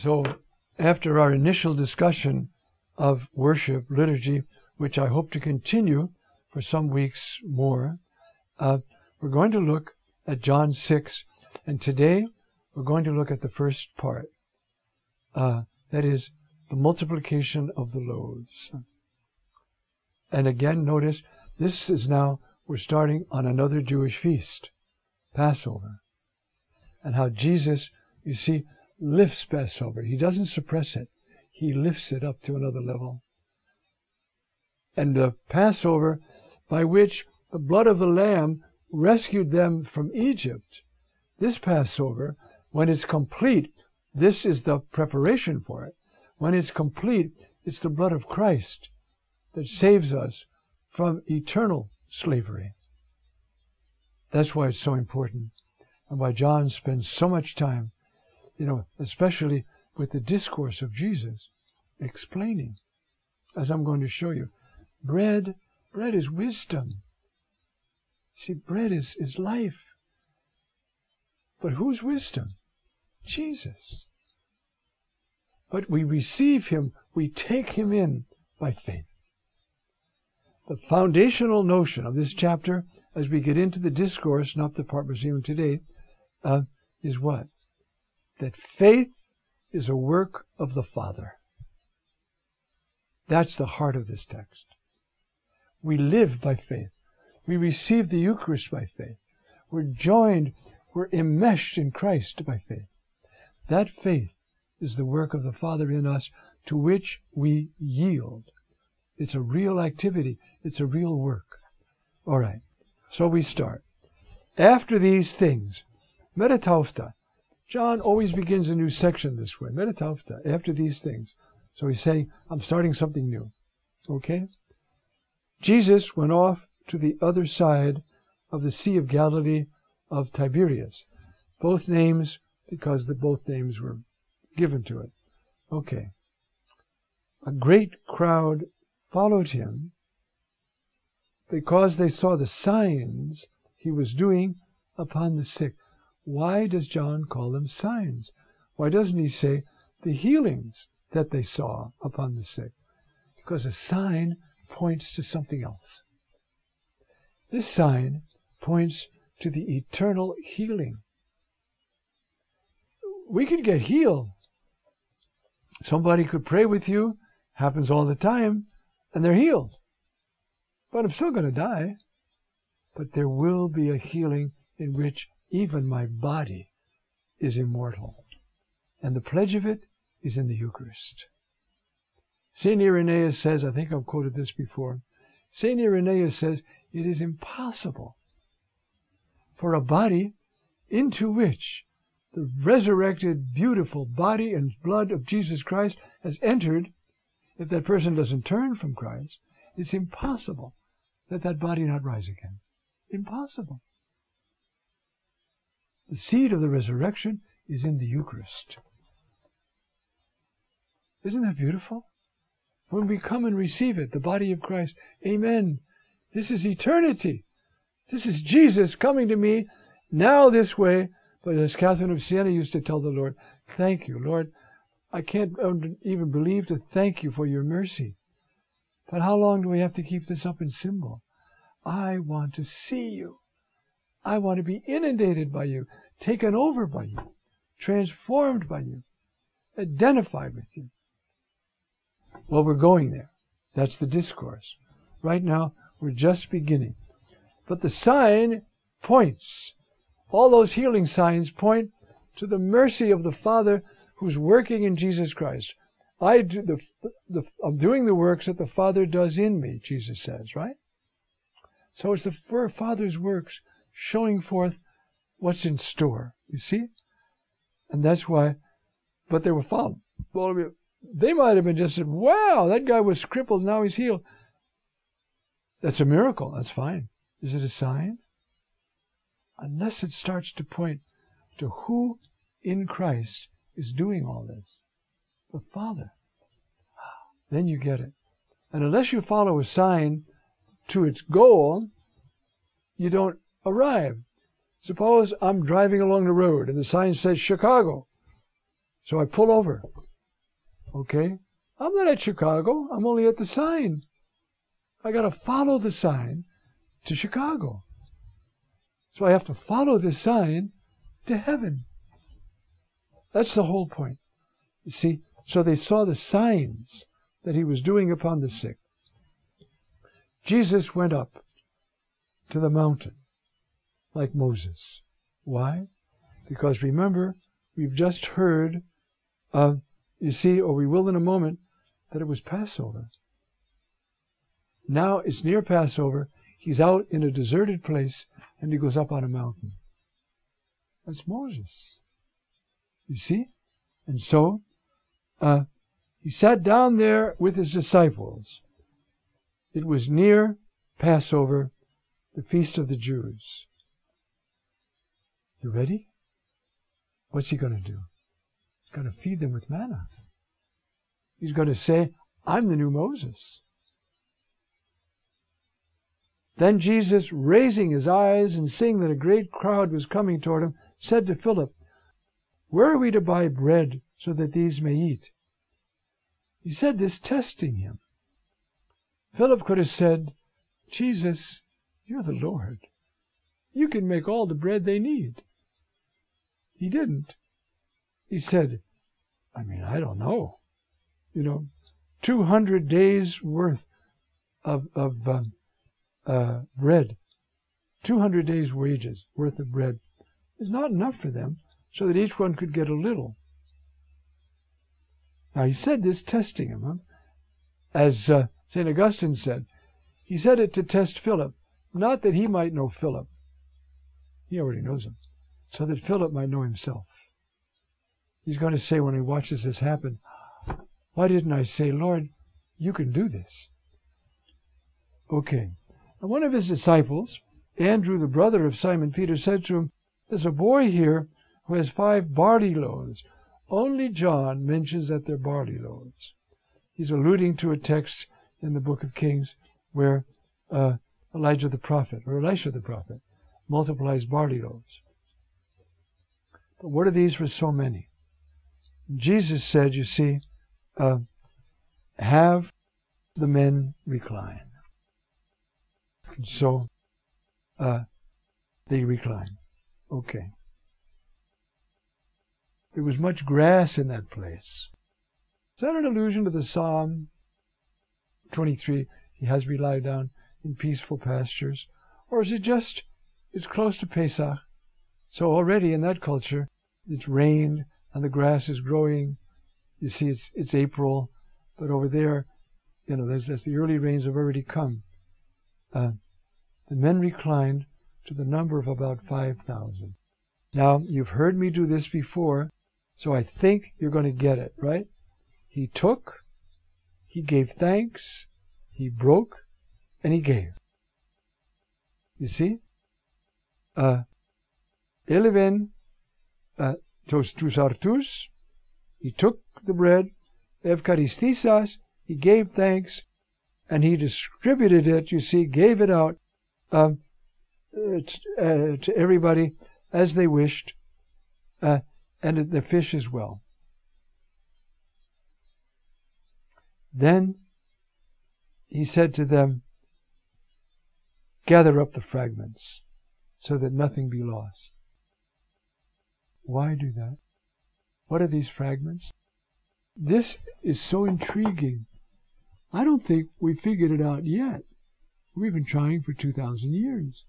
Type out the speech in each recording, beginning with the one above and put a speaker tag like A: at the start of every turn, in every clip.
A: So, after our initial discussion of worship liturgy, which I hope to continue for some weeks more, uh, we're going to look at John 6, and today we're going to look at the first part. Uh, that is the multiplication of the loaves. And again, notice this is now, we're starting on another Jewish feast, Passover. And how Jesus, you see, lifts Passover. He doesn't suppress it, He lifts it up to another level. And the Passover, by which the blood of the Lamb rescued them from Egypt, this Passover, when it's complete, this is the preparation for it. When it's complete, it's the blood of Christ that saves us from eternal slavery. That's why it's so important, and why John spends so much time you know, especially with the discourse of Jesus, explaining, as I'm going to show you. Bread, bread is wisdom. See, bread is, is life. But whose wisdom? Jesus. But we receive him, we take him in by faith. The foundational notion of this chapter, as we get into the discourse, not the part we're seeing today, uh, is what? That faith is a work of the Father. That's the heart of this text. We live by faith. We receive the Eucharist by faith. We're joined, we're enmeshed in Christ by faith. That faith is the work of the Father in us to which we yield. It's a real activity, it's a real work. All right, so we start. After these things, meta tauta, John always begins a new section this way, meta tauta, after these things. So he's saying, I'm starting something new. Okay? Jesus went off to the other side of the Sea of Galilee of Tiberias. Both names, because the both names were given to it. Okay. A great crowd followed him because they saw the signs he was doing upon the sick. Why does John call them signs? Why doesn't he say the healings that they saw upon the sick? Because a sign points to something else. This sign points to the eternal healing. We could get healed. Somebody could pray with you, happens all the time, and they're healed. But I'm still going to die. But there will be a healing in which even my body is immortal. And the pledge of it is in the Eucharist. St. Irenaeus says, I think I've quoted this before, St. Irenaeus says, it is impossible for a body into which the resurrected, beautiful body and blood of Jesus Christ has entered, if that person doesn't turn from Christ, it's impossible that that body not rise again. Impossible. The seed of the resurrection is in the Eucharist. Isn't that beautiful? When we come and receive it, the body of Christ, Amen. This is eternity. This is Jesus coming to me now this way. But as Catherine of Siena used to tell the Lord, Thank you, Lord. I can't even believe to thank you for your mercy. But how long do we have to keep this up in symbol? I want to see you. I want to be inundated by you, taken over by you, transformed by you, identified with you. Well, we're going there. That's the discourse. Right now, we're just beginning. But the sign points, all those healing signs point to the mercy of the Father who's working in Jesus Christ. I do the, the, I'm doing the works that the Father does in me, Jesus says, right? So it's the Father's works showing forth what's in store. You see? And that's why, but they were following. Well, they might have been just said, wow, that guy was crippled, now he's healed. That's a miracle. That's fine. Is it a sign? Unless it starts to point to who in Christ is doing all this the Father. Then you get it. And unless you follow a sign to its goal, you don't arrive. Suppose I'm driving along the road and the sign says Chicago. So I pull over. Okay? I'm not at Chicago. I'm only at the sign. I got to follow the sign to Chicago. So I have to follow the sign to heaven. That's the whole point. You see, so they saw the signs that he was doing upon the sick. Jesus went up to the mountain like Moses. Why? Because remember, we've just heard, uh, you see, or we will in a moment, that it was Passover. Now it's near Passover. He's out in a deserted place and he goes up on a mountain. That's Moses. You see? And so, uh, he sat down there with his disciples. It was near Passover, the feast of the Jews. You ready? What's he going to do? He's going to feed them with manna. He's going to say, I'm the new Moses. Then Jesus, raising his eyes and seeing that a great crowd was coming toward him, said to Philip, Where are we to buy bread so that these may eat? He said this testing him. Philip could have said, Jesus, you're the Lord. You can make all the bread they need. He didn't. He said, I mean, I don't know. You know, 200 days worth of, of um, uh, bread, 200 days' wages worth of bread is not enough for them so that each one could get a little. Now, he said this testing him. Huh? As uh, St. Augustine said, he said it to test Philip, not that he might know Philip. He already knows him so that Philip might know himself. He's going to say when he watches this happen, Why didn't I say, Lord, you can do this? Okay. And one of his disciples, Andrew, the brother of Simon Peter, said to him, There's a boy here who has five barley loaves. Only John mentions that they're barley loaves. He's alluding to a text in the book of Kings where uh, Elijah the prophet, or Elisha the prophet, multiplies barley loaves. But what are these for so many? Jesus said, you see, uh, have the men recline. And so uh, they recline. Okay. There was much grass in that place. Is that an allusion to the Psalm 23? He has me lie down in peaceful pastures. Or is it just, it's close to Pesach, so already in that culture, it's rained and the grass is growing. You see, it's it's April, but over there, you know, there's, there's the early rains have already come. Uh, the men reclined to the number of about five thousand. Now you've heard me do this before, so I think you're going to get it, right? He took, he gave thanks, he broke, and he gave. You see? Uh, Eleven uh, tos tus artus, he took the bread, Evcharistisas, he gave thanks, and he distributed it, you see, gave it out um, uh, uh, to everybody as they wished, uh, and the fish as well. Then he said to them, Gather up the fragments so that nothing be lost. Why do that? What are these fragments? This is so intriguing. I don't think we figured it out yet. We've been trying for 2,000 years.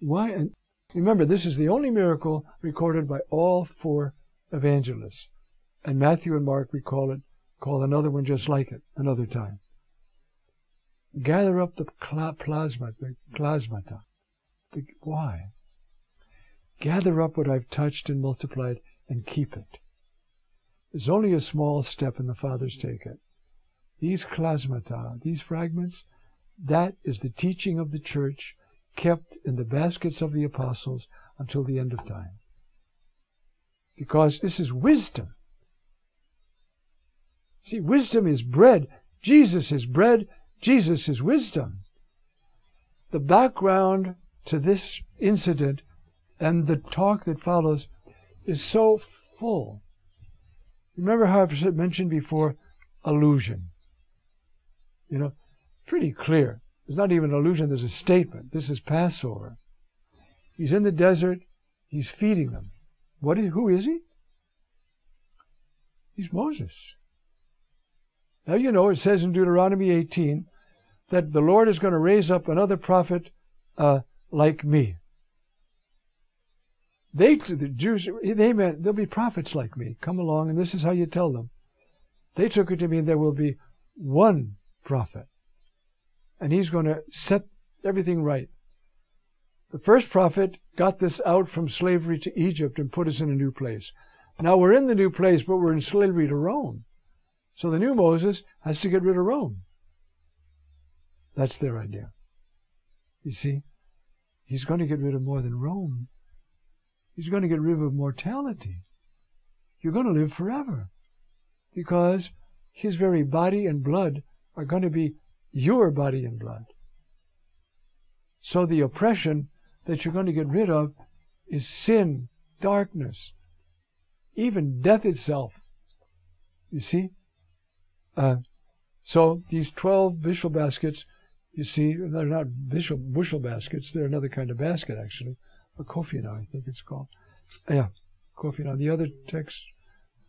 A: Why? And remember, this is the only miracle recorded by all four evangelists. And Matthew and Mark recall it, call another one just like it, another time. Gather up the klasma, the klasmata. The, why? Gather up what I've touched and multiplied and keep it. It's only a small step and the fathers take it. These klasmata, these fragments, that is the teaching of the church kept in the baskets of the apostles until the end of time. Because this is wisdom. See, wisdom is bread. Jesus is bread. Jesus is wisdom. The background to this incident and the talk that follows is so full. Remember how I mentioned before allusion? You know, pretty clear. There's not even an allusion, there's a statement. This is Passover. He's in the desert, he's feeding them. What is, who is he? He's Moses. Now you know it says in Deuteronomy 18 that the Lord is going to raise up another prophet uh, like me. They, the Jews, they meant there'll be prophets like me. Come along, and this is how you tell them. They took it to mean there will be one prophet, and he's going to set everything right. The first prophet got this out from slavery to Egypt and put us in a new place. Now we're in the new place, but we're in slavery to Rome. So the new Moses has to get rid of Rome. That's their idea. You see, he's going to get rid of more than Rome. He's going to get rid of mortality. You're going to live forever because his very body and blood are going to be your body and blood. So the oppression that you're going to get rid of is sin, darkness, even death itself. You see? Uh, so these 12 bushel baskets, you see, they're not bushel, bushel baskets, they're another kind of basket actually. A kofina, I think it's called. Yeah, kofina. The other text,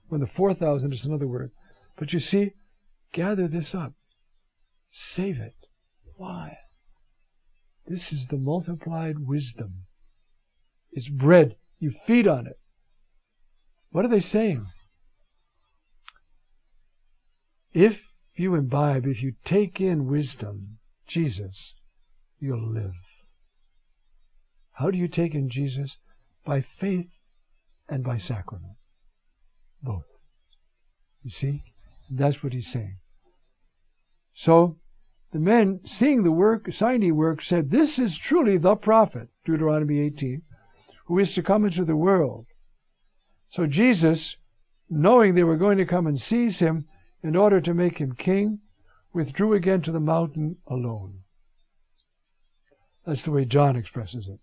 A: when the 4,000 is another word. But you see, gather this up. Save it. Why? This is the multiplied wisdom. It's bread. You feed on it. What are they saying? If you imbibe, if you take in wisdom, Jesus, you'll live. How do you take in Jesus? By faith and by sacrament. Both. You see? That's what he's saying. So, the men, seeing the work, signy work, said, This is truly the prophet, Deuteronomy 18, who is to come into the world. So Jesus, knowing they were going to come and seize him in order to make him king, withdrew again to the mountain alone. That's the way John expresses it.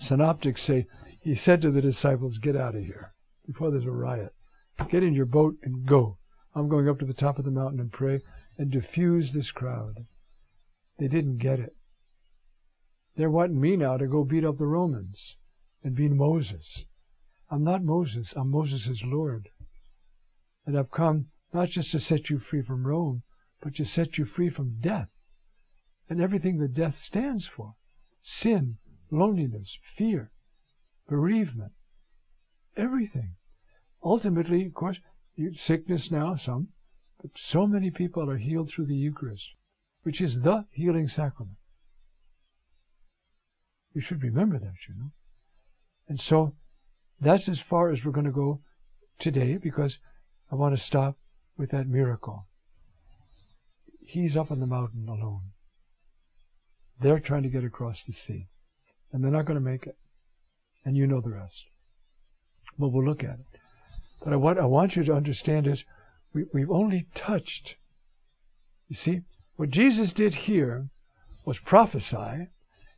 A: Synoptics say he said to the disciples, Get out of here before there's a riot. Get in your boat and go. I'm going up to the top of the mountain and pray and diffuse this crowd. They didn't get it. They're wanting me now to go beat up the Romans and be Moses. I'm not Moses, I'm Moses' Lord. And I've come not just to set you free from Rome, but to set you free from death and everything that death stands for sin, loneliness, fear, bereavement, everything. Ultimately, of course, sickness now, some, but so many people are healed through the Eucharist, which is the healing sacrament. We should remember that, you know. And so that's as far as we're going to go today because I want to stop with that miracle. He's up on the mountain alone. They're trying to get across the sea, and they're not going to make it. And you know the rest. But we'll look at it. But what I want you to understand is we, we've only touched. You see, what Jesus did here was prophesy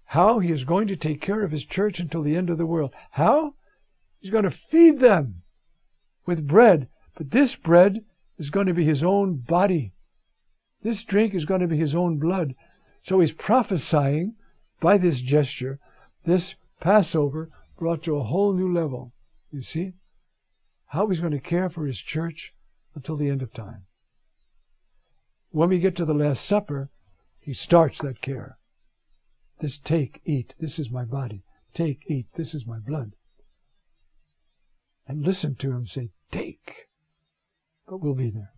A: how he is going to take care of his church until the end of the world. How? He's going to feed them with bread. But this bread is going to be his own body. This drink is going to be his own blood. So he's prophesying by this gesture, this Passover brought to a whole new level. You see? How he's going to care for his church until the end of time. When we get to the Last Supper, he starts that care. This take, eat, this is my body. Take, eat, this is my blood. And listen to him say, take. But we'll be there.